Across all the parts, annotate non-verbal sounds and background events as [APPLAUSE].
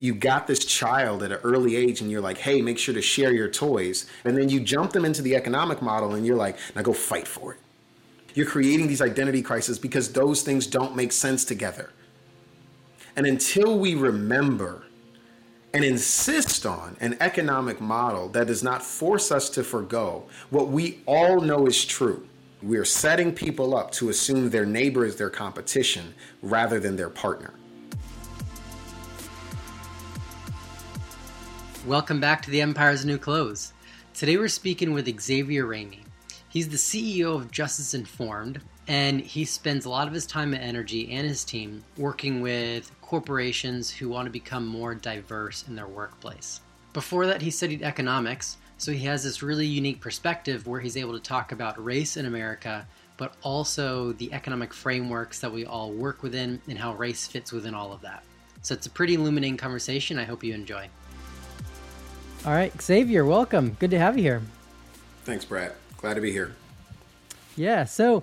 you got this child at an early age and you're like, hey, make sure to share your toys. And then you jump them into the economic model and you're like, now go fight for it. You're creating these identity crises because those things don't make sense together. And until we remember and insist on an economic model that does not force us to forego what we all know is true, we are setting people up to assume their neighbor is their competition rather than their partner. Welcome back to the Empire's New Clothes. Today we're speaking with Xavier Ramey. He's the CEO of Justice Informed, and he spends a lot of his time and energy and his team working with corporations who want to become more diverse in their workplace. Before that, he studied economics, so he has this really unique perspective where he's able to talk about race in America, but also the economic frameworks that we all work within and how race fits within all of that. So it's a pretty illuminating conversation. I hope you enjoy. All right, Xavier, welcome. Good to have you here. Thanks, Brad. Glad to be here. Yeah, so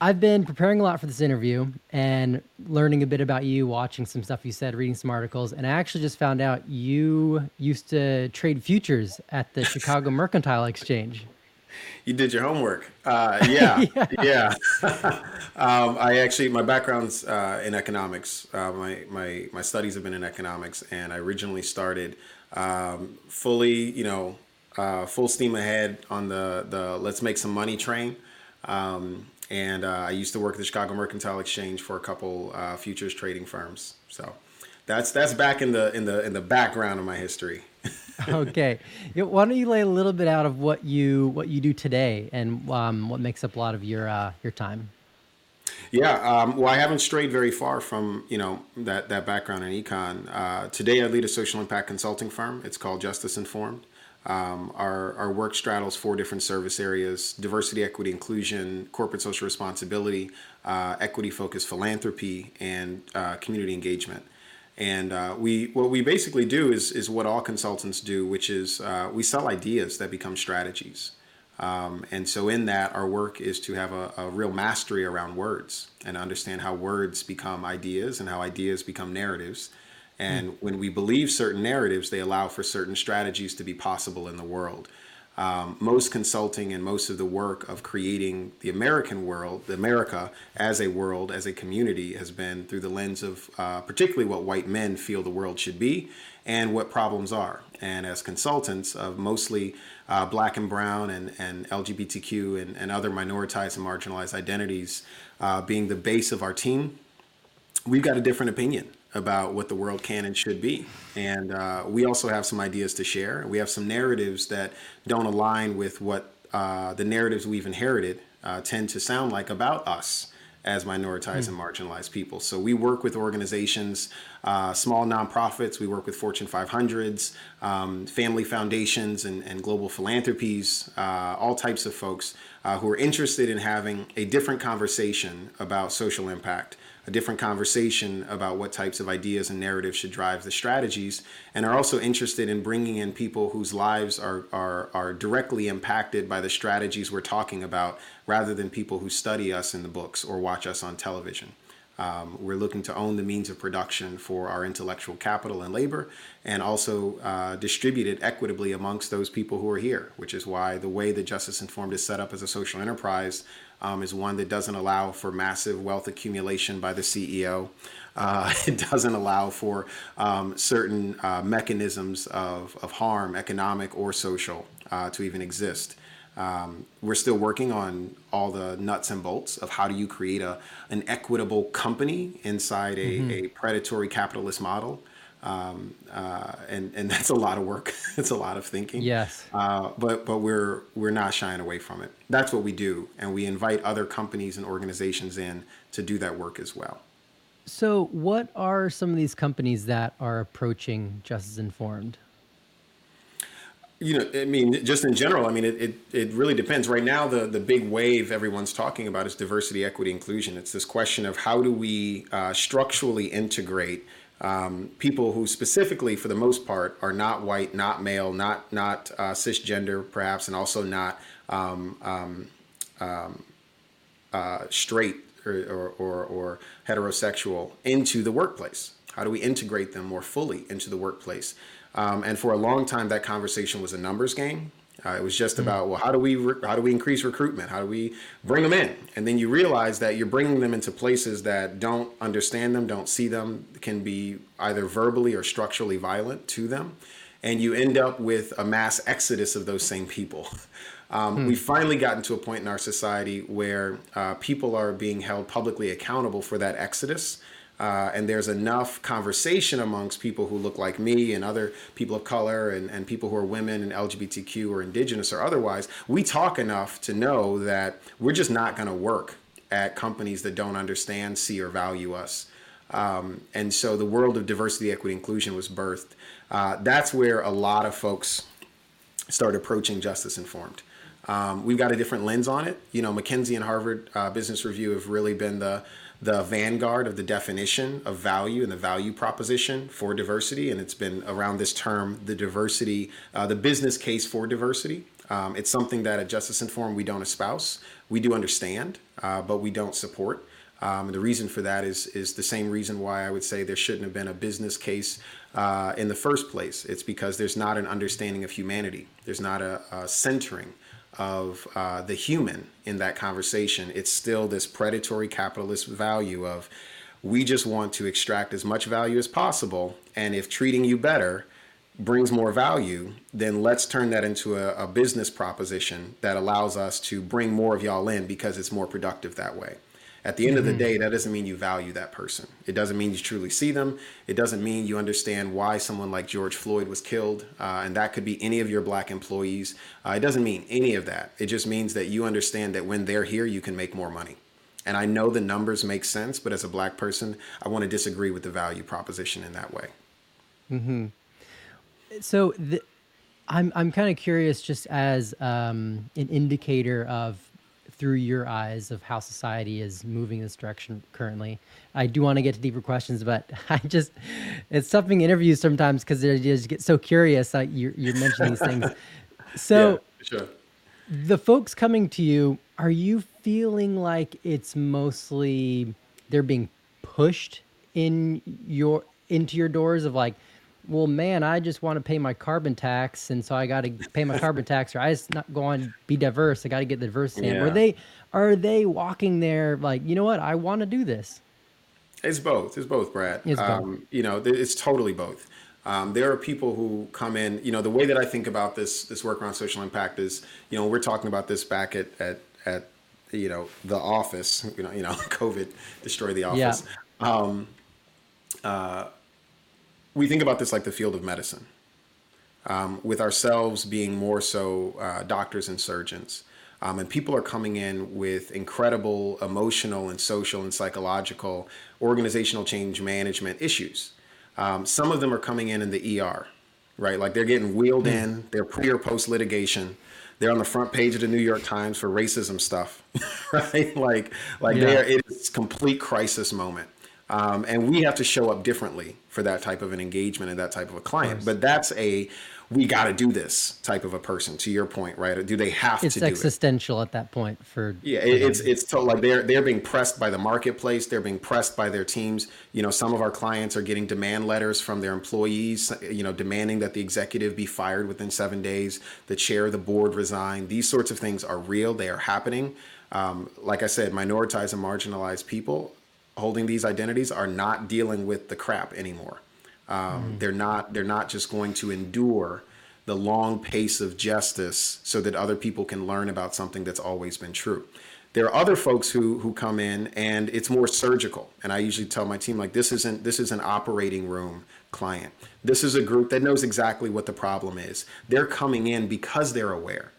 I've been preparing a lot for this interview and learning a bit about you, watching some stuff you said, reading some articles, and I actually just found out you used to trade futures at the [LAUGHS] Chicago Mercantile Exchange. [LAUGHS] You did your homework. Uh, [LAUGHS] yeah, yeah. yeah. [LAUGHS] um, I actually, my background's uh, in economics. Uh, my my my studies have been in economics, and I originally started um, fully, you know, uh, full steam ahead on the the let's make some money train. Um, and uh, I used to work at the Chicago Mercantile Exchange for a couple uh, futures trading firms. So that's that's back in the in the in the background of my history. [LAUGHS] okay, why don't you lay a little bit out of what you what you do today and um, what makes up a lot of your uh, your time? Yeah, um, well, I haven't strayed very far from you know that that background in econ. Uh, today, I lead a social impact consulting firm. It's called Justice Informed. Um, our, our work straddles four different service areas diversity, equity, inclusion, corporate social responsibility, uh, equity focused philanthropy, and uh, community engagement. And uh, we what we basically do is, is what all consultants do, which is uh, we sell ideas that become strategies. Um, and so, in that, our work is to have a, a, real mastery around words and understand how words become ideas and how ideas become narratives. And mm. when we believe certain narratives, they allow for certain strategies to be possible in the world. Um, most consulting and most of the work of creating the American world, the America as a world, as a community, has been through the lens of uh, particularly what white men feel the world should be and what problems are. And as consultants of mostly uh, black and brown and, and LGBTQ and, and other minoritized and marginalized identities uh, being the base of our team, we've got a different opinion about what the world can and should be. And uh, we also have some ideas to share. We have some narratives that don't align with what uh, the narratives we've inherited uh, tend to sound like about us as minoritized mm. and marginalized people. So we work with organizations, uh, small nonprofits, we work with Fortune 500s, um, family foundations, and, and global philanthropies, uh, all types of folks uh, who are interested in having a different conversation about social impact a different conversation about what types of ideas and narratives should drive the strategies, and are also interested in bringing in people whose lives are, are, are directly impacted by the strategies we're talking about, rather than people who study us in the books or watch us on television. Um, we're looking to own the means of production for our intellectual capital and labor and also uh, distribute it equitably amongst those people who are here, which is why the way that Justice Informed is set up as a social enterprise um, is one that doesn't allow for massive wealth accumulation by the CEO. Uh, [LAUGHS] it doesn't allow for um, certain uh, mechanisms of, of harm, economic or social, uh, to even exist. Um, we're still working on all the nuts and bolts of how do you create a, an equitable company inside a, mm-hmm. a predatory capitalist model. Um, uh, and and that's a lot of work. [LAUGHS] it's a lot of thinking. Yes. Uh, but but we're we're not shying away from it. That's what we do, and we invite other companies and organizations in to do that work as well. So, what are some of these companies that are approaching Justice Informed? You know, I mean, just in general, I mean, it, it, it really depends. Right now, the, the big wave everyone's talking about is diversity, equity, inclusion. It's this question of how do we uh, structurally integrate um, people who specifically, for the most part, are not white, not male, not not uh, cisgender, perhaps, and also not um, um, um uh, straight or, or, or, or, heterosexual into the workplace. How do we integrate them more fully into the workplace? Um, and for a long time, that conversation was a numbers game. Uh, it was just mm-hmm. about well, how do we re- how do we increase recruitment? How do we bring them in? And then you realize that you're bringing them into places that don't understand them, don't see them, can be either verbally or structurally violent to them, and you end up with a mass exodus of those same people. [LAUGHS] Um, hmm. We've finally gotten to a point in our society where uh, people are being held publicly accountable for that exodus. Uh, and there's enough conversation amongst people who look like me and other people of color and, and people who are women and LGBTQ or indigenous or otherwise. We talk enough to know that we're just not going to work at companies that don't understand, see, or value us. Um, and so the world of diversity, equity, inclusion was birthed. Uh, that's where a lot of folks start approaching justice informed. Um, we've got a different lens on it. You know, McKinsey and Harvard uh, Business Review have really been the the vanguard of the definition of value and the value proposition for diversity, and it's been around this term, the diversity, uh, the business case for diversity. Um, it's something that at Justice Informed we don't espouse. We do understand, uh, but we don't support. Um, the reason for that is is the same reason why I would say there shouldn't have been a business case uh, in the first place. It's because there's not an understanding of humanity. There's not a, a centering of uh, the human in that conversation. It's still this predatory capitalist value of we just want to extract as much value as possible. And if treating you better brings more value, then let's turn that into a, a business proposition that allows us to bring more of y'all in because it's more productive that way. At the end mm-hmm. of the mm-hmm. day, that doesn't mean you value that person. It doesn't mean you truly see them. It doesn't mean you understand why someone like George Floyd was killed. Uh, and that could be any of your black employees. Uh, it doesn't mean any of that. It just means that you understand that when they're here, you can make more money. And I know the numbers make sense, but as a black person, I want to disagree with the value proposition in that way. Mm-hmm. So the, I'm I'm kind of curious, just as um, an indicator of through your eyes of how society is moving this direction currently. I do want to get to deeper questions, but [LAUGHS] I just it's something interviews sometimes because they just get so curious. Like you're, you're mentioning these things. [LAUGHS] So, yeah, sure. The folks coming to you, are you feeling like it's mostly they're being pushed in your into your doors of like well, man, I just want to pay my carbon tax, and so I got to pay my carbon tax, or I just not go on be diverse. I got to get the diversity. Yeah. Are they are they walking there like you know what? I want to do this. It's both. It's both, Brad. It's both. Um, you know, it's totally both. Um, there are people who come in. You know, the way that I think about this this work around social impact is, you know, we're talking about this back at at at you know the office. You know, you know, [LAUGHS] COVID destroyed the office. Yeah. Um, uh, we think about this like the field of medicine, um, with ourselves being more so uh, doctors and surgeons. Um, and people are coming in with incredible emotional and social and psychological organizational change management issues. Um, some of them are coming in in the ER, right? Like they're getting wheeled hmm. in, they're pre or post litigation. They're on the front page of the New York Times for racism stuff, [LAUGHS] right? Like, like yeah. they're, it's complete crisis moment. Um, and we have to show up differently for that type of an engagement and that type of a client. But that's a we got to do this type of a person. To your point, right? Do they have it's to? It's existential it? at that point for. Yeah, it's it's to, like they're they're being pressed by the marketplace. They're being pressed by their teams. You know, some of our clients are getting demand letters from their employees. You know, demanding that the executive be fired within seven days. The chair of the board resign. These sorts of things are real. They are happening. Um, like I said, minoritized and marginalized people holding these identities are not dealing with the crap anymore. Um, mm. They're not. They're not just going to endure the long pace of justice so that other people can learn about something that's always been true. There are other folks who who come in and it's more surgical. And I usually tell my team like this isn't this is an operating room client. This is a group that knows exactly what the problem is. They're coming in because they're aware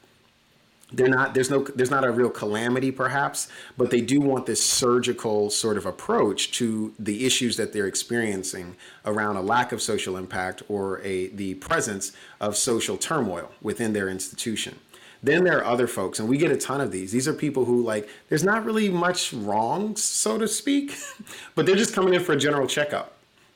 they're not there's no there's not a real calamity perhaps but they do want this surgical sort of approach to the issues that they're experiencing around a lack of social impact or a the presence of social turmoil within their institution. Then there are other folks and we get a ton of these. These are people who like there's not really much wrong so to speak [LAUGHS] but they're just coming in for a general checkup.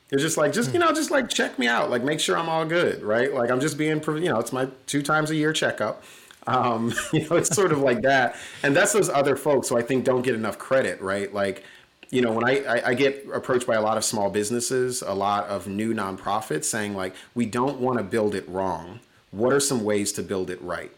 They're just like just you hmm. know just like check me out. Like make sure i'm all good right? Like i'm just being you know it's my two times a year checkup um, [LAUGHS] you know, it's sort of like that. And that's those other folks who I think don't get enough credit, right? Like you know, when I, I, I, get approached by a lot of small businesses, a lot of new nonprofits saying, like, we don't want to build it wrong. What are some ways to build it right?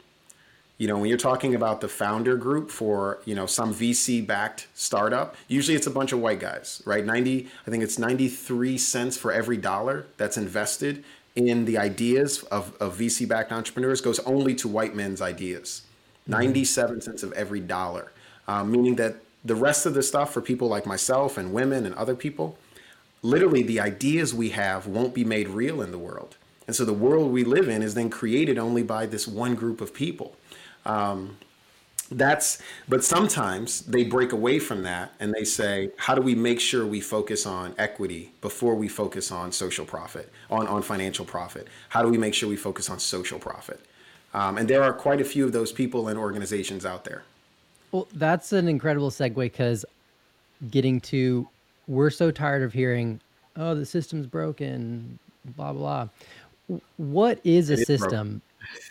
You know, when you're talking about the founder group for, you know, some VC backed startup, usually it's a bunch of white guys, right? 90, I think it's 93 cents for every dollar that's invested in the ideas of, of VC backed entrepreneurs goes only to white men's ideas. Mm-hmm. 97 cents of every dollar, um, meaning that the rest of the stuff for people like myself and women and other people, literally the ideas we have won't be made real in the world. And so the world we live in is then created only by this one group of people. Um, that's but sometimes they break away from that and they say how do we make sure we focus on equity before we focus on social profit on, on financial profit how do we make sure we focus on social profit um, and there are quite a few of those people and organizations out there well, that's an incredible segue because getting to we're so tired of hearing, oh, the system's broken, blah blah. What is a it system?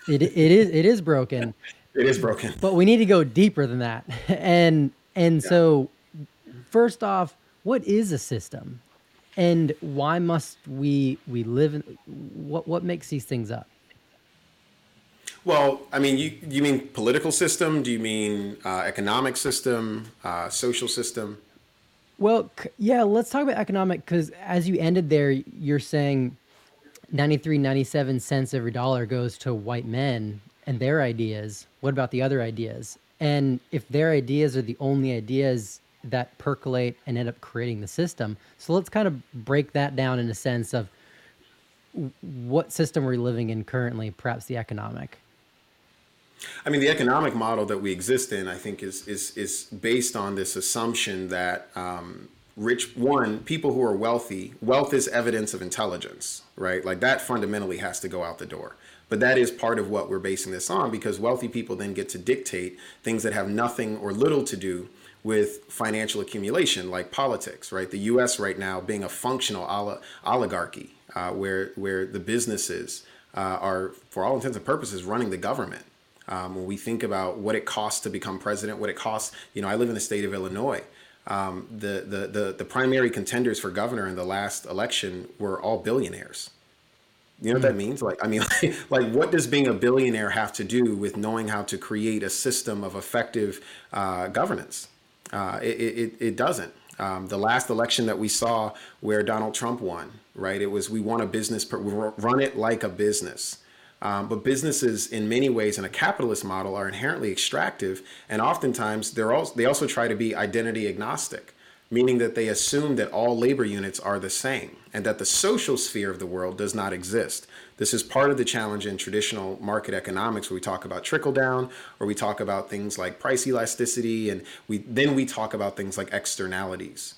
Is it it is it is broken. It is broken. But we need to go deeper than that. [LAUGHS] And and yeah. so first off, what is a system? And why must we we live in what what makes these things up? Well, I mean, you you mean political system? Do you mean uh, economic system, uh, social system? Well, yeah, let's talk about economic because as you ended there, you're saying 93, 97 cents every dollar goes to white men and their ideas. What about the other ideas? And if their ideas are the only ideas that percolate and end up creating the system, so let's kind of break that down in a sense of what system we're living in currently, perhaps the economic. I mean, the economic model that we exist in, I think, is is is based on this assumption that um, rich one people who are wealthy, wealth is evidence of intelligence, right? Like that fundamentally has to go out the door. But that is part of what we're basing this on because wealthy people then get to dictate things that have nothing or little to do with financial accumulation, like politics, right? The U.S. right now being a functional oligarchy, uh, where where the businesses uh, are, for all intents and purposes, running the government. Um, when we think about what it costs to become president, what it costs, you know, I live in the state of Illinois. Um, the, the, the, the primary contenders for governor in the last election were all billionaires. You know what that hmm. means? Like, I mean, [LAUGHS] like, like, what does being a billionaire have to do with knowing how to create a system of effective uh, governance? Uh, it, it, it doesn't. Um, the last election that we saw where Donald Trump won, right? It was we want a business, run it like a business. Um, but businesses, in many ways, in a capitalist model, are inherently extractive, and oftentimes they're also they also try to be identity agnostic, meaning that they assume that all labor units are the same and that the social sphere of the world does not exist. This is part of the challenge in traditional market economics, where we talk about trickle down, or we talk about things like price elasticity, and we then we talk about things like externalities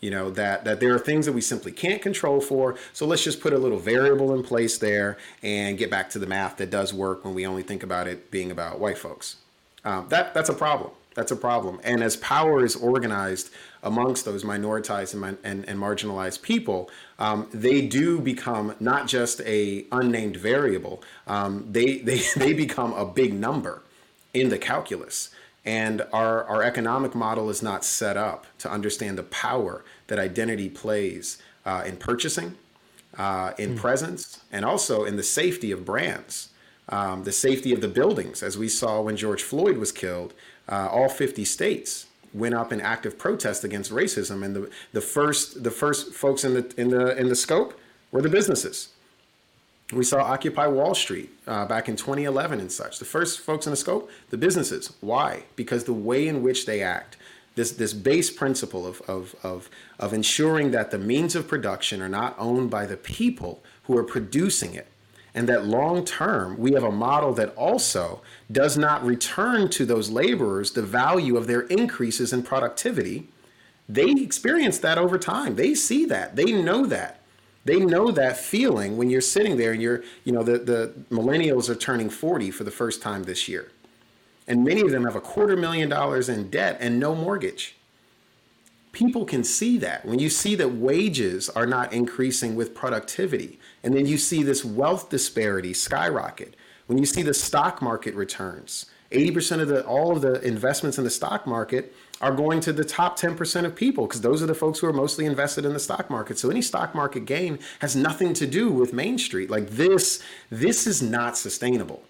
you know that that there are things that we simply can't control for. So let's just put a little variable in place there and get back to the math that does work when we only think about it being about white folks. Um, that that's a problem that's a problem and as power is organized amongst those minoritized and, and, and marginalized people um, they do become not just a unnamed variable um, they, [LAUGHS] they they become a big number in the calculus and our, our economic model is not set up to understand the power that identity plays uh, in purchasing, uh, in mm. presence, and also in the safety of brands, um, the safety of the buildings. As we saw when George Floyd was killed, uh, all 50 states went up in active protest against racism, and the, the first the first folks in the in the in the scope were the businesses. We saw Occupy Wall Street uh, back in 2011 and such. The first folks in the scope, the businesses. Why? Because the way in which they act, this, this base principle of, of, of, of ensuring that the means of production are not owned by the people who are producing it. And that long term, we have a model that also does not return to those laborers the value of their increases in productivity. They experience that over time. They see that. They know that. They know that feeling when you're sitting there and you're, you know, the, the millennials are turning 40 for the first time this year. And many of them have a quarter million dollars in debt and no mortgage. People can see that. When you see that wages are not increasing with productivity, and then you see this wealth disparity skyrocket, when you see the stock market returns, 80% of the all of the investments in the stock market are going to the top 10% of people because those are the folks who are mostly invested in the stock market. So any stock market gain has nothing to do with Main Street. Like this, this is not sustainable.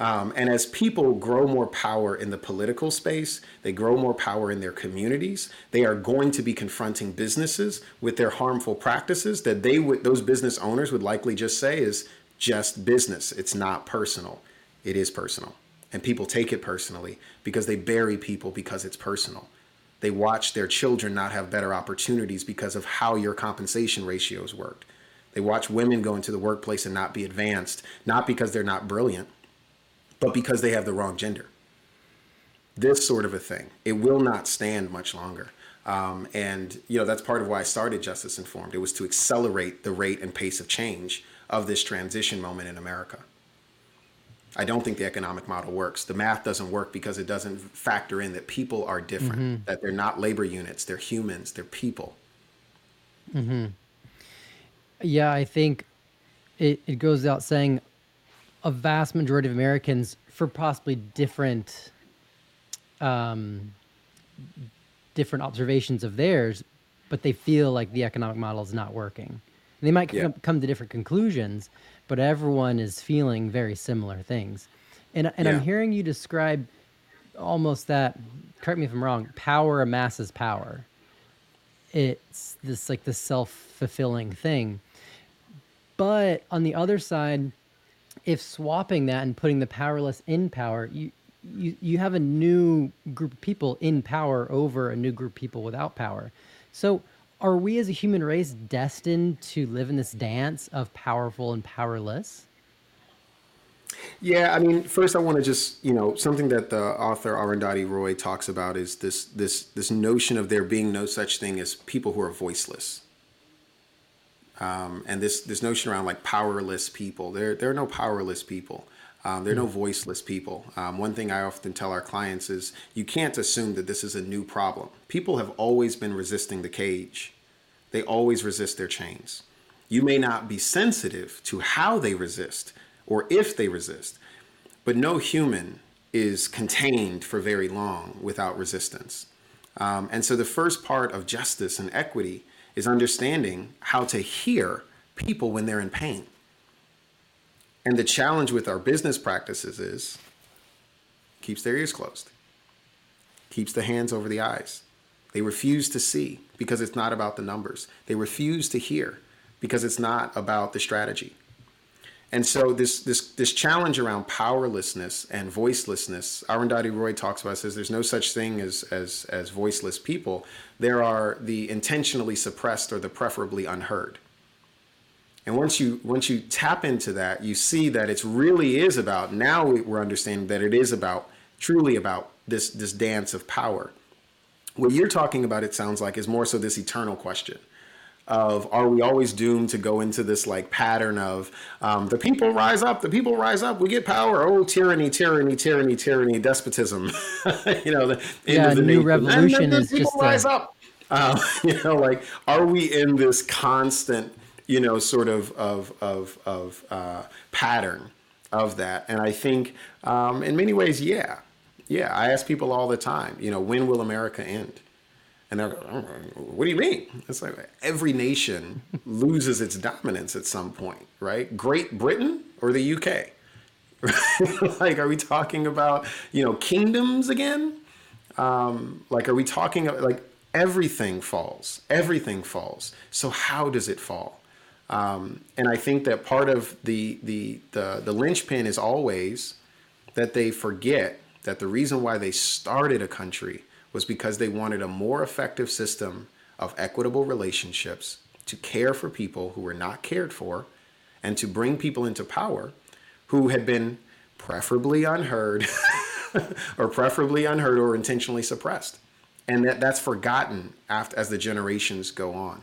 Um, and as people grow more power in the political space, they grow more power in their communities. They are going to be confronting businesses with their harmful practices that they would, those business owners would likely just say is just business. It's not personal. It is personal. And people take it personally because they bury people because it's personal. They watch their children not have better opportunities because of how your compensation ratios worked. They watch women go into the workplace and not be advanced, not because they're not brilliant, but because they have the wrong gender. This sort of a thing. It will not stand much longer. Um, and you know that's part of why I started Justice Informed. It was to accelerate the rate and pace of change of this transition moment in America. I don't think the economic model works. The math doesn't work because it doesn't factor in that people are different, mm-hmm. that they're not labor units, they're humans, they're people. Mm-hmm. Yeah, I think it, it goes out saying a vast majority of Americans, for possibly different, um, different observations of theirs, but they feel like the economic model is not working. And they might yeah. come to different conclusions, but everyone is feeling very similar things. And and yeah. I'm hearing you describe almost that. Correct me if I'm wrong. Power amasses power. It's this like the self fulfilling thing. But on the other side, if swapping that and putting the powerless in power, you you you have a new group of people in power over a new group of people without power. So are we as a human race destined to live in this dance of powerful and powerless? Yeah, I mean, first I want to just, you know, something that the author Arundhati Roy talks about is this this this notion of there being no such thing as people who are voiceless um, and this this notion around like powerless people. There there are no powerless people. Um, there are no hmm. voiceless people. Um, one thing I often tell our clients is you can't assume that this is a new problem. People have always been resisting the cage. They always resist their chains. You may not be sensitive to how they resist or if they resist, but no human is contained for very long without resistance. Um, and so the first part of justice and equity is understanding how to hear people when they're in pain. And the challenge with our business practices is keeps their ears closed, keeps the hands over the eyes. They refuse to see because it's not about the numbers. They refuse to hear because it's not about the strategy. And so this this this challenge around powerlessness and voicelessness, Arundhati Roy talks about says there's no such thing as as as voiceless people. There are the intentionally suppressed or the preferably unheard. And once you once you tap into that, you see that it really is about now we're understanding that it is about truly about this this dance of power. What you're talking about, it sounds like, is more so this eternal question of are we always doomed to go into this like pattern of um, the people rise up, the people rise up, we get power. Oh, tyranny, tyranny, tyranny, tyranny, despotism. [LAUGHS] you know, the yeah, the new revolution and then, is people just rise a... up. Uh, [LAUGHS] you know, like are we in this constant, you know, sort of of of of uh, pattern of that? And I think um, in many ways, yeah, yeah. I ask people all the time, you know, when will America end? And they're like, oh, what do you mean? It's like every nation loses its dominance at some point, right? Great Britain or the UK? [LAUGHS] like, are we talking about, you know, kingdoms again? Um, like, are we talking like everything falls? Everything falls. So how does it fall? Um, and I think that part of the, the, the, the linchpin is always that they forget that the reason why they started a country was because they wanted a more effective system of equitable relationships to care for people who were not cared for and to bring people into power who had been preferably unheard [LAUGHS] or preferably unheard or intentionally suppressed. And that, that's forgotten after, as the generations go on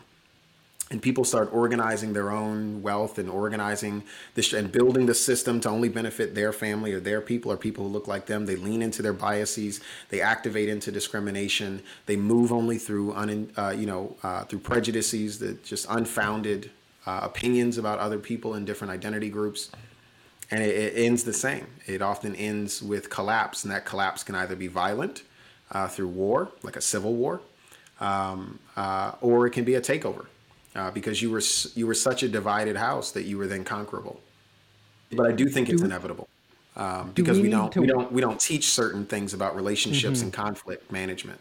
and people start organizing their own wealth and organizing this and building the system to only benefit their family or their people or people who look like them. They lean into their biases. They activate into discrimination. They move only through un, uh, you know uh, through prejudices that just unfounded uh, opinions about other people in different identity groups. And it, it, ends the same. It often ends with collapse and that collapse can either be violent uh, through war, like a civil war, um, uh, or it can be a takeover uh, because you were you were such a divided house that you were then conquerable. But I do think it's inevitable um, because we, we don't to... we don't we don't teach certain things about relationships mm-hmm. and conflict management.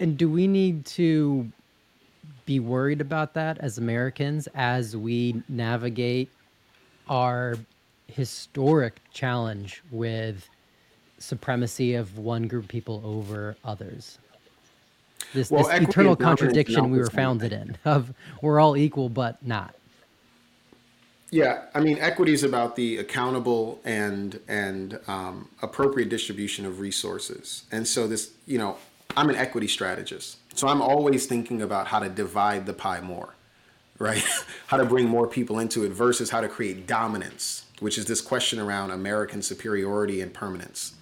And do we need to be worried about that as Americans as we navigate our historic challenge with supremacy of one group of people over others? This, well, this eternal contradiction we were founded in of we're all equal but not. Yeah, I mean, equity is about the accountable and and um, appropriate distribution of resources. And so this, you know, I'm an equity strategist, so I'm always thinking about how to divide the pie more, right? [LAUGHS] how to bring more people into it versus how to create dominance, which is this question around American superiority and permanence,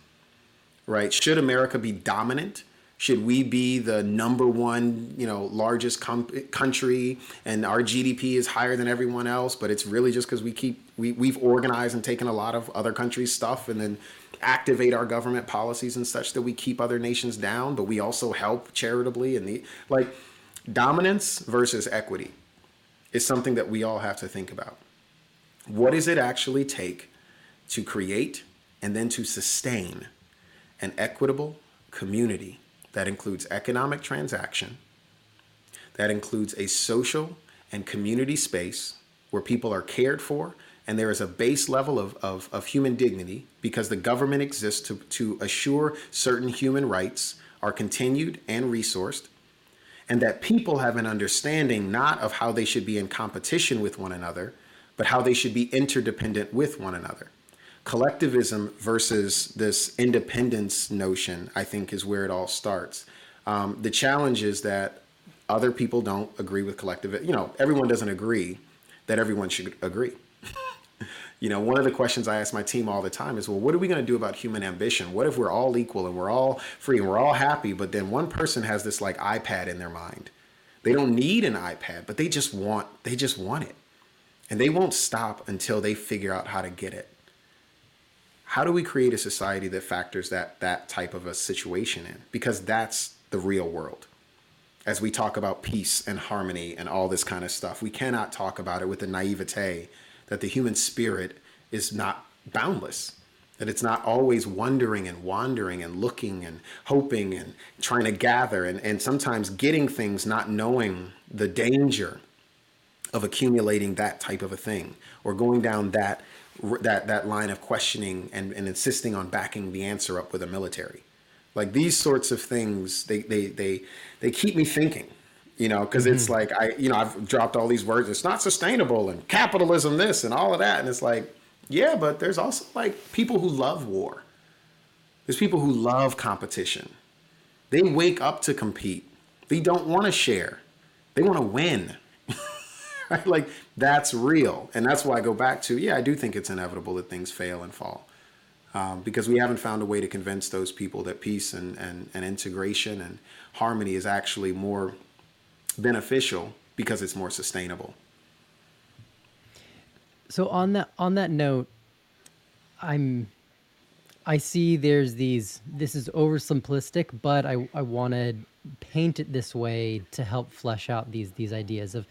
right? Should America be dominant? Should we be the number one, you know, largest com- country and our GDP is higher than everyone else, but it's really just because we keep we we've organized and taken a lot of other countries' stuff and then activate our government policies and such that we keep other nations down, but we also help charitably and the like dominance versus equity is something that we all have to think about. What does it actually take to create and then to sustain an equitable community that includes economic transaction. That includes a social and community space where people are cared for and there is a base level of, of, of human dignity because the government exists to, to assure certain human rights are continued and resourced, and that people have an understanding not of how they should be in competition with one another, but how they should be interdependent with one another collectivism versus this independence notion, I think, is where it all starts. Um, the challenge is that other people don't agree with collectivism. You know, everyone doesn't agree that everyone should agree. [LAUGHS] you know, one of the questions I ask my team all the time is, well, what are we going to do about human ambition? What if we're all equal and we're all free and we're all happy, but then one person has this like iPad in their mind? They don't need an iPad, but they just want they just want it. And they won't stop until they figure out how to get it how do we create a society that factors that that type of a situation in? Because that's the real world. As we talk about peace and harmony and all this kind of stuff we cannot talk about it with the naivete that the human spirit is not boundless that it's not always wondering and wandering and looking and hoping and trying to gather and, and sometimes getting things not knowing the danger of accumulating that type of a thing or going down that that that line of questioning and, and insisting on backing the answer up with a military. Like these sorts of things they they they, they keep me thinking you know because mm-hmm. it's like i you know i've dropped all these words it's not sustainable and capitalism this and all of that and it's like yeah but there's also like people who love war. There's people who love competition. They wake up to compete. They don't want to share. They want to win [LAUGHS] Like that's real. And that's why I go back to, yeah, I do think it's inevitable that things fail and fall. Um, because we haven't found a way to convince those people that peace and, and, and integration and harmony is actually more beneficial because it's more sustainable. So on that on that note, I'm I see there's these this is oversimplistic, but I, I want to paint it this way to help flesh out these these ideas of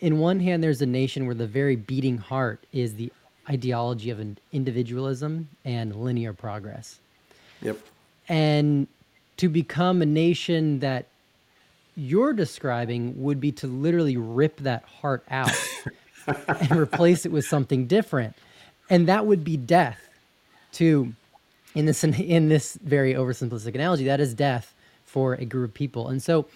in one hand, there's a nation where the very beating heart is the ideology of an individualism and linear progress. Yep. And to become a nation that you're describing would be to literally rip that heart out [LAUGHS] and replace it with something different. And that would be death to in this in this very oversimplistic analogy, that is death for a group of people. And so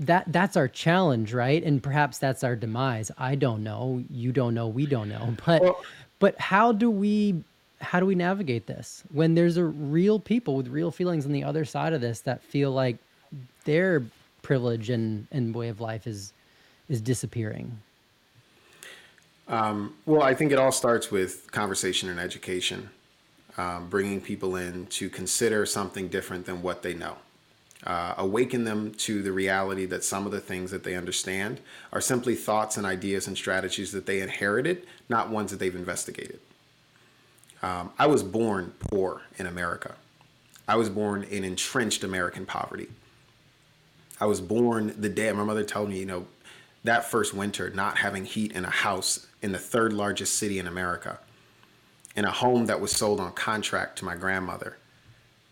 that that's our challenge, right? And perhaps that's our demise. I don't know. You don't know. We don't know. [LAUGHS] But well, but how do we how do we navigate this when there's a real people with real feelings on the other side of this that feel like their privilege and, and way of life is is disappearing? Um, well, I think it all starts with conversation and education, um, bringing people in to consider something different than what they know uh, awaken them to the reality that some of the things that they understand are simply thoughts and ideas and strategies that they inherited, not ones that they've investigated. Um, I was born poor in America. I was born in entrenched American poverty. I was born the day my mother told me, you know, that first winter, not having heat in a house in the third largest city in America, in a home that was sold on contract to my grandmother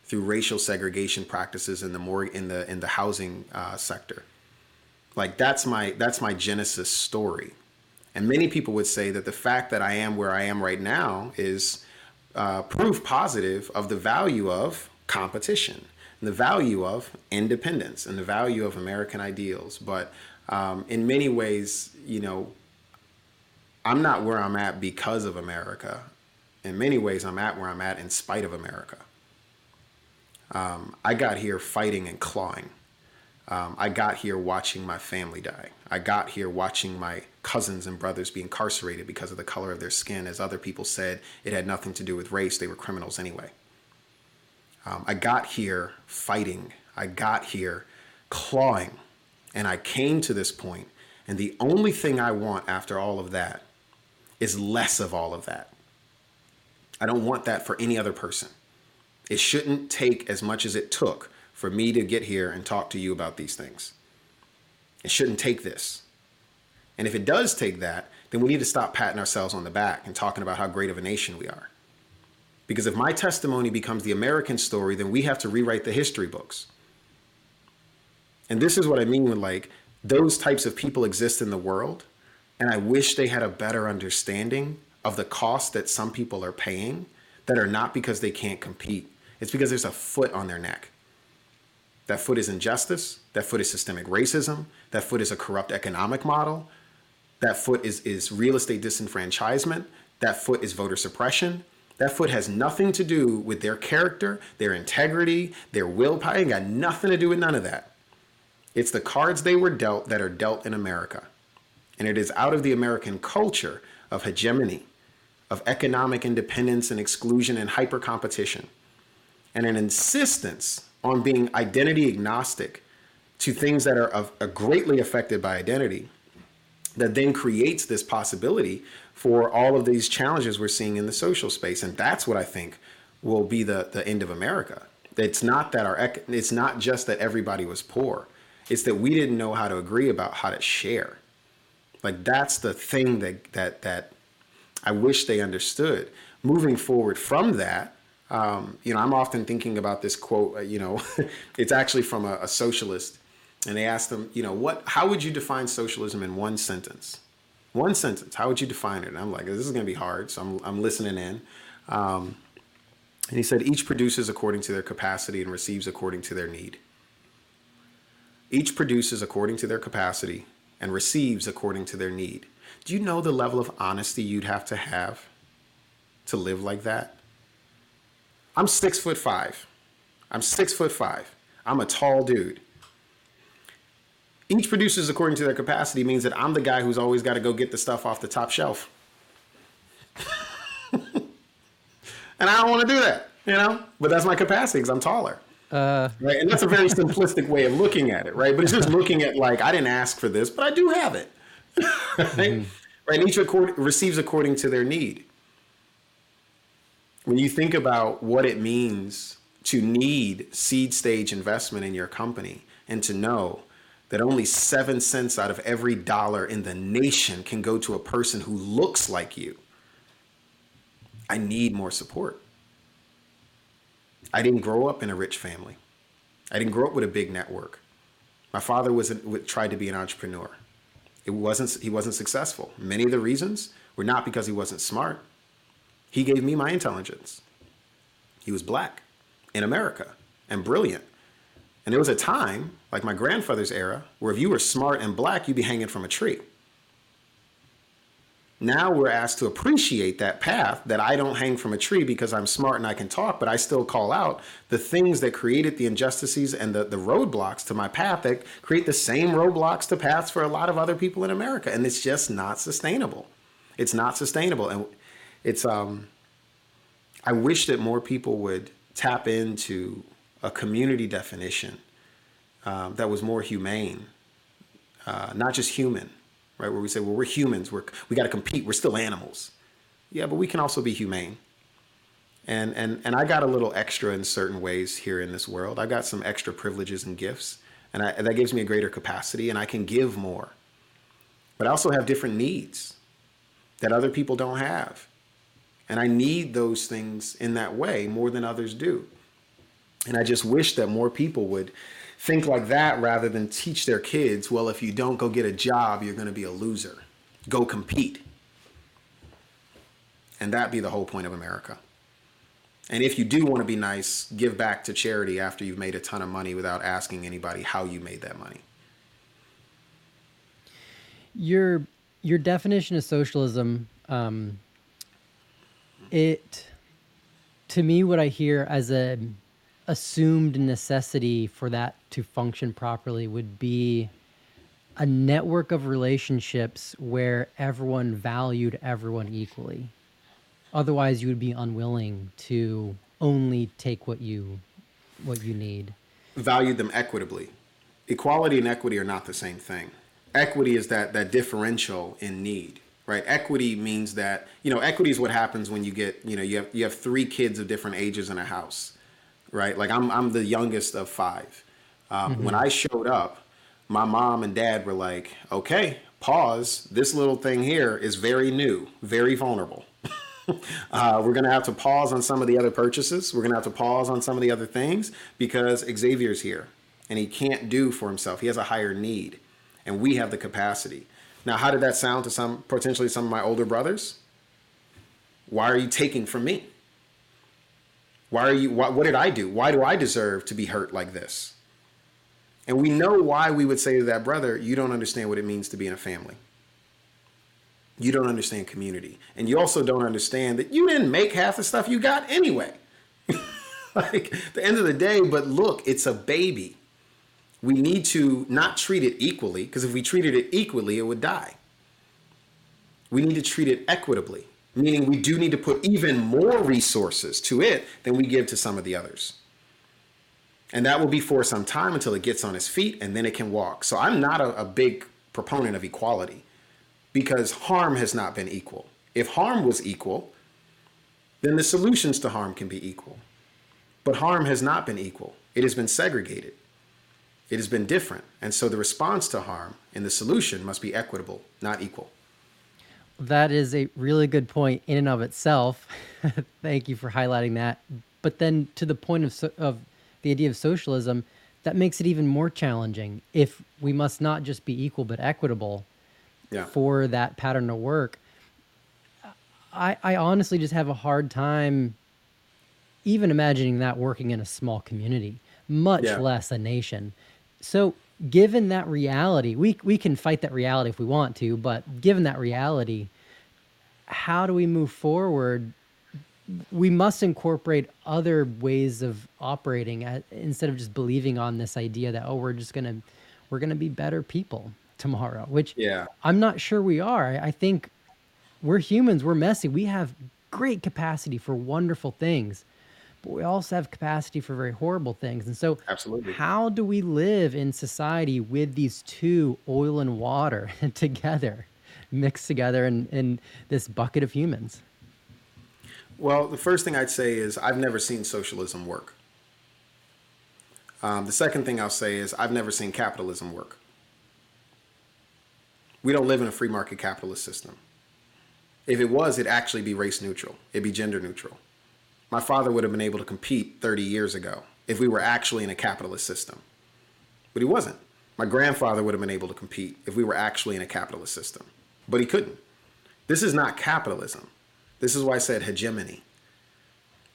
through racial segregation practices in the more in the in the housing uh, sector. Like that's my that's my genesis story, and many people would say that the fact that I am where I am right now is uh, proof positive of the value of competition, the value of independence, and the value of American ideals. But um, in many ways, you know, I'm not where I'm at because of America. In many ways, I'm at where I'm at in spite of America. Um, I got here fighting and clawing. Um, I got here watching my family die. I got here watching my cousins and brothers be incarcerated because of the color of their skin. As other people said, it had nothing to do with race, they were criminals anyway. Um, I got here fighting. I got here clawing. And I came to this point, and the only thing I want after all of that is less of all of that. I don't want that for any other person. It shouldn't take as much as it took for me to get here and talk to you about these things. It shouldn't take this. And if it does take that, then we need to stop patting ourselves on the back and talking about how great of a nation we are. Because if my testimony becomes the American story, then we have to rewrite the history books. And this is what I mean with like those types of people exist in the world. And I wish they had a better understanding of the cost that some people are paying that are not because they can't compete. It's because there's a foot on their neck. That foot is injustice. That foot is systemic racism. That foot is a corrupt economic model. That foot is, is real estate disenfranchisement. That foot is voter suppression. That foot has nothing to do with their character, their integrity, their willpower. It ain't got nothing to do with none of that. It's the cards they were dealt that are dealt in America. And it is out of the American culture of hegemony, of economic independence and exclusion and hyper competition, and an insistence on being identity agnostic to things that are, of, are greatly affected by identity that then creates this possibility for all of these challenges we're seeing in the social space. And that's what i think will be the, the end of america. It's not that our it's not just that everybody was poor. It's that we didn't know how to agree about how to share. Like that's the thing that that that i wish they understood. Moving forward from that um, you know, I'm often thinking about this quote. Uh, you know, [LAUGHS] it's actually from a, a, socialist, and they asked them, you know, what? How would you define socialism in one sentence? One sentence. How would you define it? And I'm like, this is going to be hard, so I'm I'm listening in. Um, and he said, each produces according to their capacity and receives according to their need. Each produces according to their capacity and receives according to their need. Do you know the level of honesty you'd have to have to live like that? I'm six foot five. I'm six foot five. I'm a tall dude. Each produces according to their capacity means that I'm the guy who's always got to go get the stuff off the top shelf. [LAUGHS] and I don't want to do that, you know? But that's my capacity because I'm taller. Uh, right? And that's a very simplistic way of looking at it, right? But it's just looking at like, I didn't ask for this, but I do have it. [LAUGHS] right? Mm-hmm. right? Each accord- receives according to their need when you think about what it means to need seed stage investment in your company and to know that only seven cents out of every dollar in the nation can go to a person who looks like you, I need more support. I didn't grow up in a rich family. I didn't grow up with a big network. My father was a, tried to be an entrepreneur. It wasn't he wasn't successful. Many of the reasons were not because he wasn't smart. He gave me my intelligence. He was black in America and brilliant. And there was a time, like my grandfather's era, where if you were smart and black, you'd be hanging from a tree. Now we're asked to appreciate that path that I don't hang from a tree because I'm smart and I can talk, but I still call out the things that created the injustices and the, the roadblocks to my path that create the same roadblocks to paths for a lot of other people in America. And it's just not sustainable. It's not sustainable. And it's um I wish that more people would tap into a community definition um, that was more humane, uh, not just human, right? Where we say, well, we're humans, we're, we got to compete, we're still animals. Yeah, but we can also be humane. And, and, and I got a little extra in certain ways here in this world. I got some extra privileges and gifts, and, I, and that gives me a greater capacity, and I can give more. But I also have different needs that other people don't have. And I need those things in that way more than others do. And I just wish that more people would think like that rather than teach their kids, well, if you don't go get a job, you're going to be a loser. Go compete. And that be the whole point of America. And if you do want to be nice, give back to charity after you've made a ton of money without asking anybody how you made that money. Your your definition of socialism, um, it to me, what I hear as a assumed necessity for that to function properly would be a network of relationships where everyone valued everyone equally. Otherwise, you would be unwilling to only take what you what you need. Value them equitably. Equality and equity are not the same thing. Equity is that that differential in need, right? Equity means that you know equity is what happens when you get you know you have you have three kids of different ages in a house, right? Like I'm I'm the youngest of five. Um, mm-hmm. When I showed up, my mom and dad were like, "Okay, pause. This little thing here is very new, very vulnerable." [LAUGHS] uh, we're going to have to pause on some of the other purchases. We're going to have to pause on some of the other things because Xavier's here and he can't do for himself. He has a higher need, and we have the capacity. Now, how did that sound to some potentially some of my older brothers? Why are you taking from me? Why are you? Why, what did I do? Why do I deserve to be hurt like this? And we know why we would say to that brother, "You don't understand what it means to be in a family." you don't understand community. And you also don't understand that you didn't make half the stuff you got anyway. [LAUGHS] like, the end of the day, but look, it's a baby. We need to not treat it equally, because if we treated it equally, it would die. We need to treat it equitably, meaning we do need to put even more resources to it than we give to some of the others. And that will be for some time until it gets on its feet and then it can walk. So I'm not a, a big proponent of equality because harm has not been equal. If harm was equal, then the solutions to harm can be equal. But harm has not been equal, it has been segregated, it has been different. And so the response to harm and the solution must be equitable, not equal. That is a really good point in and of itself. [LAUGHS] Thank you for highlighting that. But then to the point of, so, of the idea of socialism, that makes it even more challenging. If we must not just be equal but equitable, yeah. for that pattern to work. I, I honestly just have a hard time even imagining that working in a small community, much yeah. less a nation. So, given that reality, we, we can fight that reality if we want to, but given that reality, how do we move forward? We must incorporate other ways of operating at, instead of just believing on this idea that, oh, we're just going to we're going to be better people tomorrow, which yeah. I'm not sure we are. I think we're humans, we're messy. We have great capacity for wonderful things, but we also have capacity for very horrible things. And so, absolutely, how do we live in society with these two, oil and water, [LAUGHS] together, mixed together in, in this bucket of humans? Well, the first thing I'd say is I've never seen socialism work. Um, the second thing I'll say is I've never seen capitalism work. We don't live in a free market capitalist system. If it was, it'd actually be race neutral, it'd be gender neutral. My father would have been able to compete 30 years ago if we were actually in a capitalist system. But he wasn't. My grandfather would have been able to compete if we were actually in a capitalist system. But he couldn't. This is not capitalism. This is why I said hegemony.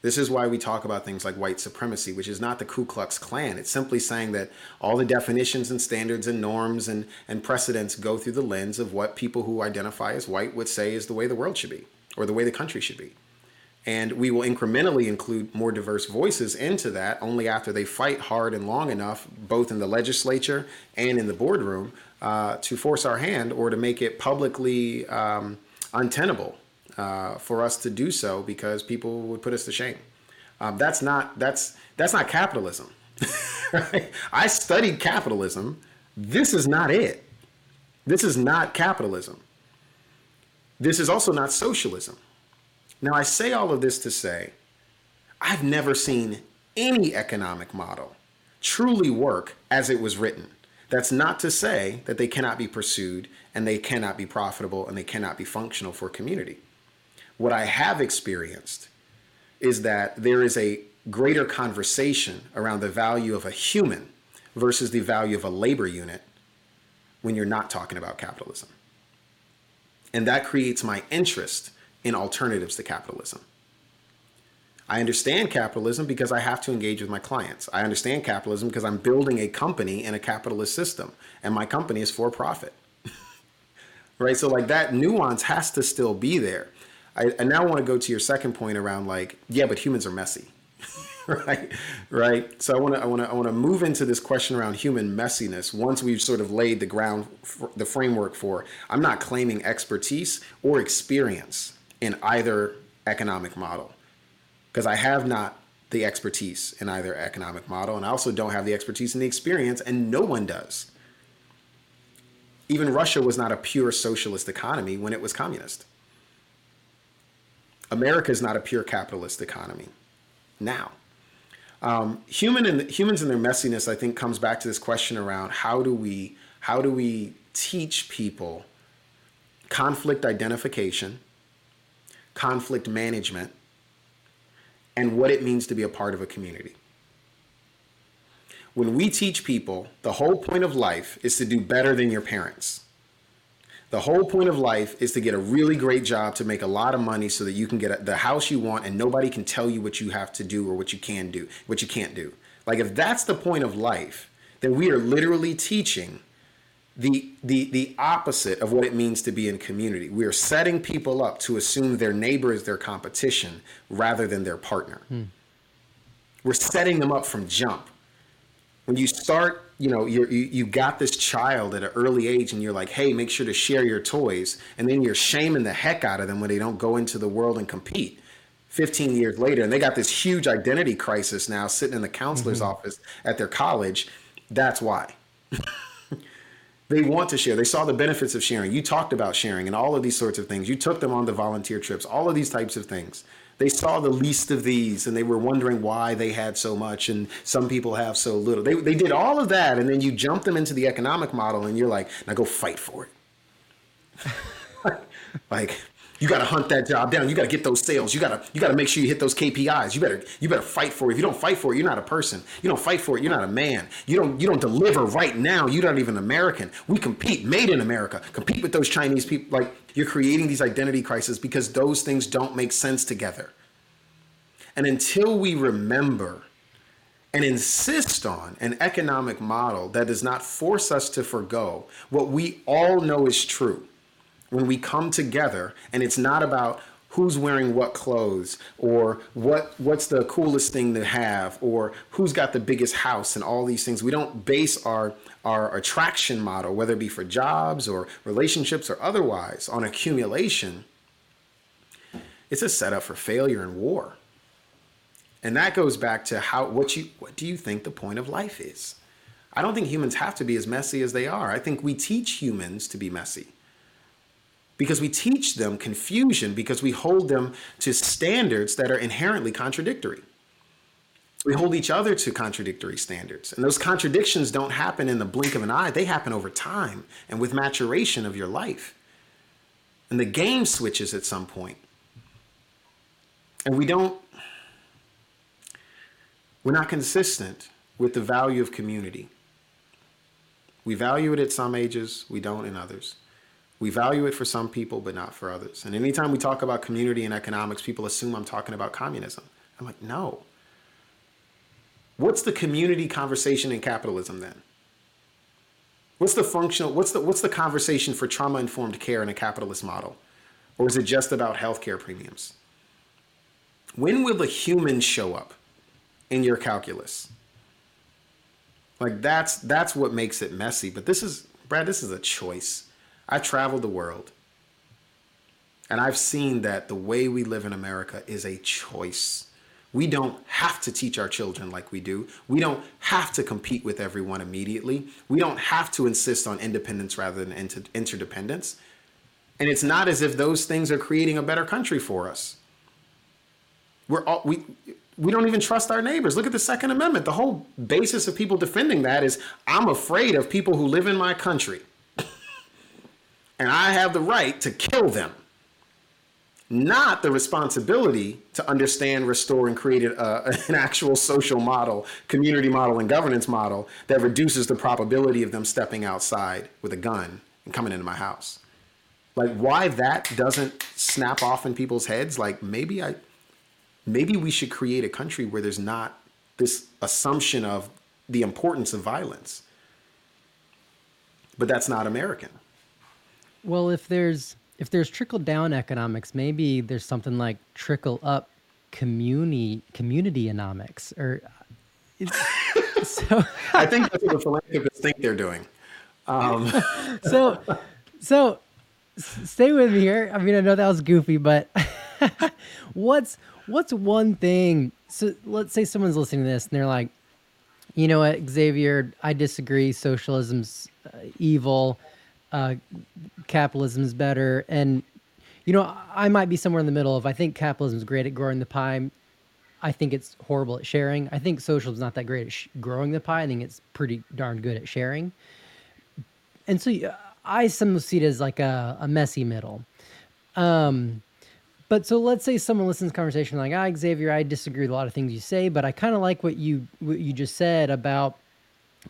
This is why we talk about things like white supremacy, which is not the Ku Klux Klan. It's simply saying that all the definitions and standards and norms and, and precedents go through the lens of what people who identify as white would say is the way the world should be or the way the country should be. And we will incrementally include more diverse voices into that only after they fight hard and long enough, both in the legislature and in the boardroom, uh, to force our hand or to make it publicly um, untenable uh, for us to do so because people would put us to shame. Um, that's not that's that's not capitalism. [LAUGHS] right? I studied capitalism. This is not it. This is not capitalism. This is also not socialism. Now I say all of this to say I've never seen any economic model truly work as it was written. That's not to say that they cannot be pursued and they cannot be profitable and they cannot be functional for community. What I have experienced is that there is a greater conversation around the value of a human versus the value of a labor unit when you're not talking about capitalism. And that creates my interest in alternatives to capitalism. I understand capitalism because I have to engage with my clients. I understand capitalism because I'm building a company in a capitalist system, and my company is for profit. [LAUGHS] right? So, like, that nuance has to still be there. I, I now want to go to your second point around, like, yeah, but humans are messy. [LAUGHS] right right so i want to i want to i want to move into this question around human messiness once we've sort of laid the ground the framework for i'm not claiming expertise or experience in either economic model because i have not the expertise in either economic model and i also don't have the expertise and the experience and no one does. Even russia was not a pure socialist economy when it was communist. America is not a pure capitalist economy now. Um, human and humans and their messiness, I think, comes back to this question around how do we how do we teach people conflict identification, conflict management, and what it means to be a part of a community. When we teach people the whole point of life is to do better than your parents the whole point of life is to get a really great job to make a lot of money so that you can get the house you want and nobody can tell you what you have to do or what you can do, what you can't do. Like if that's the point of life, then we are literally teaching the the the opposite of what it means to be in community. We are setting people up to assume their neighbor is their competition rather than their partner. Hmm. We're setting them up from jump. When you start you know you you got this child at an early age and you're like hey make sure to share your toys and then you're shaming the heck out of them when they don't go into the world and compete 15 years later and they got this huge identity crisis now sitting in the counselor's mm-hmm. office at their college that's why [LAUGHS] they want to share they saw the benefits of sharing you talked about sharing and all of these sorts of things you took them on the volunteer trips all of these types of things they saw the least of these and they were wondering why they had so much and some people have so little. They, they did all of that and then you jump them into the economic model and you're like, now go fight for it. [LAUGHS] like you got to hunt that job down. You got to get those sales. You got to you got to make sure you hit those KPIs. You better you better fight for it. If you don't fight for it, you're not a person. You don't fight for it, you're not a man. You don't you don't deliver right now. You're not even American. We compete, made in America. Compete with those Chinese people. Like you're creating these identity crises because those things don't make sense together. And until we remember and insist on an economic model that does not force us to forego what we all know is true when we come together and it's not about who's wearing what clothes or what what's the coolest thing to have or who's got the biggest house and all these things. We don't base our our attraction model whether it be for jobs or relationships or otherwise on accumulation. It's a setup for failure and war. And that goes back to how what you what do you think the point of life is? I don't think humans have to be as messy as they are. I think we teach humans to be messy because we teach them confusion because we hold them to standards that are inherently contradictory. We hold each other to contradictory standards. And those contradictions don't happen in the blink of an eye, they happen over time and with maturation of your life. And the game switches at some point. And we don't, we're not consistent with the value of community. We value it at some ages, we don't in others. We value it for some people, but not for others. And anytime we talk about community and economics, people assume I'm talking about communism. I'm like, no. What's the community conversation in capitalism then? What's the functional, what's the, what's the conversation for trauma informed care in a capitalist model? Or is it just about healthcare premiums? When will the humans show up in your calculus? Like that's that's what makes it messy. But this is Brad, this is a choice. I've traveled the world and I've seen that the way we live in America is a choice. We don't have to teach our children like we do. We don't have to compete with everyone immediately. We don't have to insist on independence rather than inter- interdependence. And it's not as if those things are creating a better country for us. We're all, we, we don't even trust our neighbors. Look at the Second Amendment. The whole basis of people defending that is I'm afraid of people who live in my country. And I have the right to kill them. Not the responsibility to understand, restore, and create a, [LAUGHS] an actual social model, community model, and governance model that reduces the probability of them stepping outside with a gun and coming into my house. Like, why that doesn't snap off in people's heads? Like, maybe I maybe we should create a country where there's not this assumption of the importance of violence. But that's not American. Well, if there's if there's trickle down economics, maybe there's something like trickle up community community economics or [LAUGHS] so [LAUGHS] I think that's what the philanthropists think they're doing. Um. [LAUGHS] so so stay with me here. I mean, I know that was goofy, but what's what's one thing? So let's say someone's listening to this and they're like, you know what, Xavier, I disagree. Socialism's uh, evil. Uh, is better. And, you know, I might be somewhere in the middle of I think capitalism is great at growing the pie. I think it's horrible at sharing. I think socialism's not that great at sh- growing the pie. I think it's pretty darn good at sharing. And so I sometimes see it as like a, a messy middle. Um, but so let's say someone listens to the conversation like, ah, Xavier, I disagree with a lot of things you say, but I kind of like what you what you just said about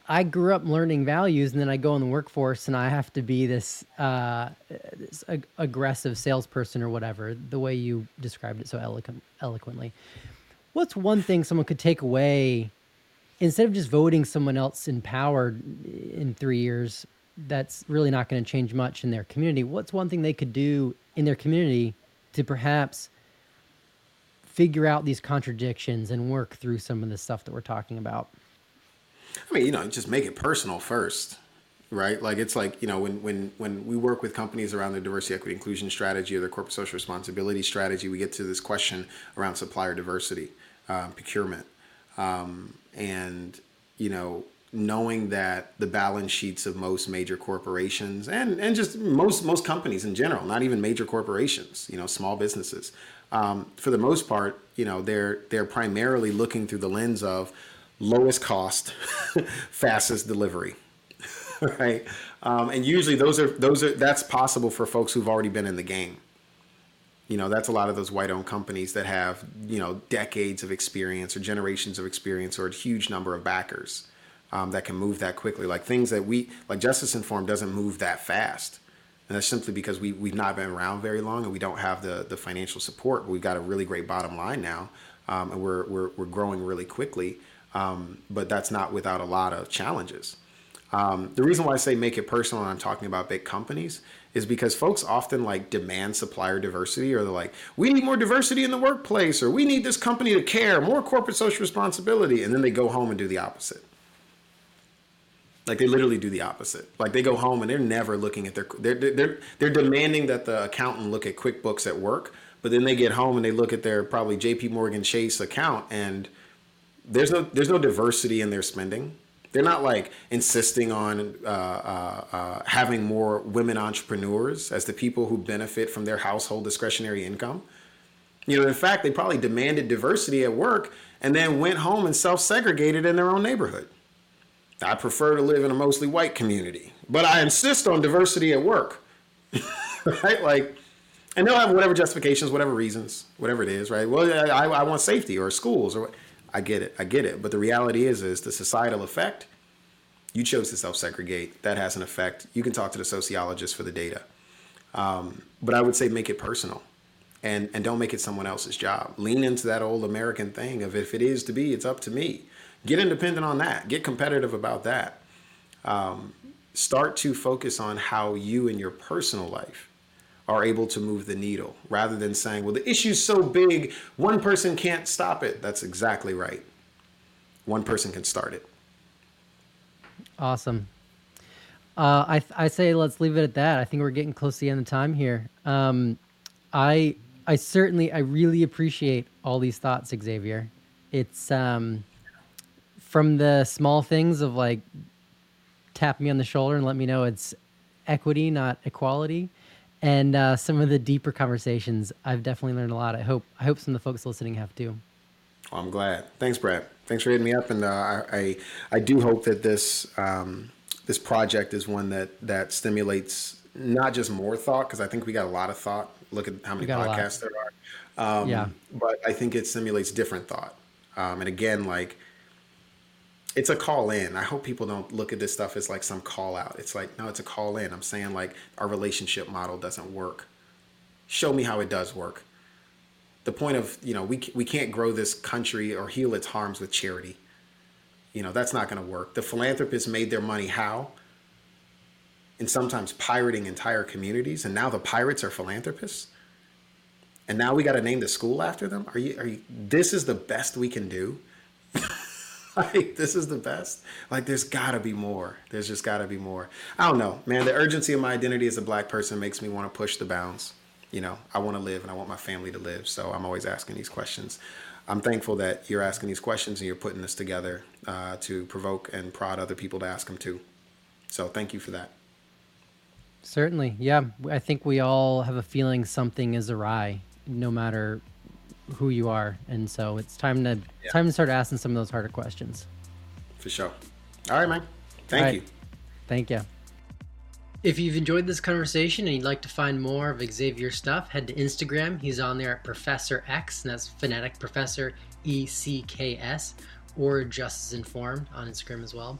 I grew up learning values, and then I go in the workforce, and I have to be this, uh, this ag- aggressive salesperson or whatever. The way you described it so eloquent, eloquently. What's one thing someone could take away instead of just voting someone else in power in three years? That's really not going to change much in their community. What's one thing they could do in their community to perhaps figure out these contradictions and work through some of the stuff that we're talking about? I mean, you know, just make it personal first, right? Like it's like you know when when when we work with companies around their diversity, equity, inclusion strategy or their corporate social responsibility strategy, we get to this question around supplier diversity, uh, procurement, um, and you know knowing that the balance sheets of most major corporations and, and just most most companies in general, not even major corporations, you know, small businesses, um, for the most part, you know, they're they're primarily looking through the lens of lowest cost, [LAUGHS] fastest delivery, [LAUGHS] right? Um, and usually those are those are that's possible for folks who've already been in the game. You know, that's a lot of those white-owned companies that have you know decades of experience or generations of experience or a huge number of backers um, that can move that quickly. Like things that we like Justice Informed doesn't move that fast. And that's simply because we, we've not been around very long and we don't have the, the financial support. We've got a really great bottom line now, um, and we're, we're, we're growing really quickly. Um, but that's not without a lot of challenges. Um, the reason why I say make it personal when I'm talking about big companies is because folks often like demand supplier diversity or they're like, we need more diversity in the workplace or we need this company to care, more corporate social responsibility. And then they go home and do the opposite. Like they literally do the opposite. Like they go home and they're never looking at their they're they're they're demanding that the accountant look at QuickBooks at work, but then they get home and they look at their probably JP Morgan Chase account and there's no there's no diversity in their spending. They're not like insisting on uh, uh, uh, having more women entrepreneurs as the people who benefit from their household discretionary income. You know, in fact, they probably demanded diversity at work and then went home and self segregated in their own neighborhood. I prefer to live in a mostly white community, but I insist on diversity at work. [LAUGHS] right? Like, and they'll have whatever justifications, whatever reasons, whatever it is, right? Well, I, I want safety or schools or I get it. I get it. But the reality is, is the societal effect, you chose to self segregate. That has an effect. You can talk to the sociologist for the data. Um, but I would say make it personal and, and don't make it someone else's job. Lean into that old American thing of if it is to be, it's up to me. Get independent on that. Get competitive about that. Um, start to focus on how you in your personal life are able to move the needle rather than saying, well, the issue's so big, one person can't stop it. That's exactly right. One person can start it. Awesome. Uh, I, I say let's leave it at that. I think we're getting close to the end of time here. Um, I I certainly I really appreciate all these thoughts, Xavier. It's um, from the small things of like tap me on the shoulder and let me know it's equity, not equality, and uh, some of the deeper conversations. I've definitely learned a lot. I hope I hope some of the folks listening have too. Well, I'm glad. Thanks, Brad. Thanks for hitting me up, and uh, I, I, do hope that this um, this project is one that that stimulates not just more thought because I think we got a lot of thought. Look at how many podcasts there are. Um, yeah. But I think it simulates different thought. Um, and again, like it's a call in. I hope people don't look at this stuff as like some call out. It's like no, it's a call in. I'm saying like our relationship model doesn't work. Show me how it does work. The point of you know we we can't grow this country or heal its harms with charity. You know that's not going to work. The philanthropists made their money how and sometimes pirating entire communities. And now the pirates are philanthropists. And now we got to name the school after them. Are you? Are you? This is the best we can do. [LAUGHS] like this is the best. Like there's got to be more. There's just got to be more. I don't know, man. The urgency of my identity as a black person makes me want to push the bounds. You know, I want to live and I want my family to live. So I'm always asking these questions. I'm thankful that you're asking these questions and you're putting this together uh, to provoke and prod other people to ask them too. So thank you for that. Certainly. Yeah. I think we all have a feeling something is awry, no matter who you are. And so it's time to yeah. time to start asking some of those harder questions. For sure. All right, man. Thank right. you. Thank you. If you've enjoyed this conversation and you'd like to find more of Xavier's stuff, head to Instagram. He's on there at Professor X, and that's phonetic Professor E C K S, or Justice Informed on Instagram as well.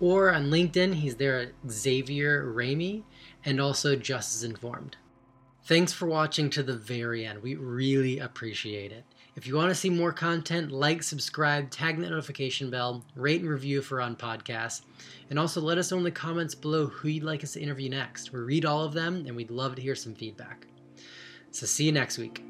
Or on LinkedIn, he's there at Xavier Ramey and also Justice Informed. Thanks for watching to the very end. We really appreciate it. If you want to see more content, like, subscribe, tag the notification bell, rate and review for on podcasts, and also let us know in the comments below who you'd like us to interview next. We read all of them and we'd love to hear some feedback. So see you next week.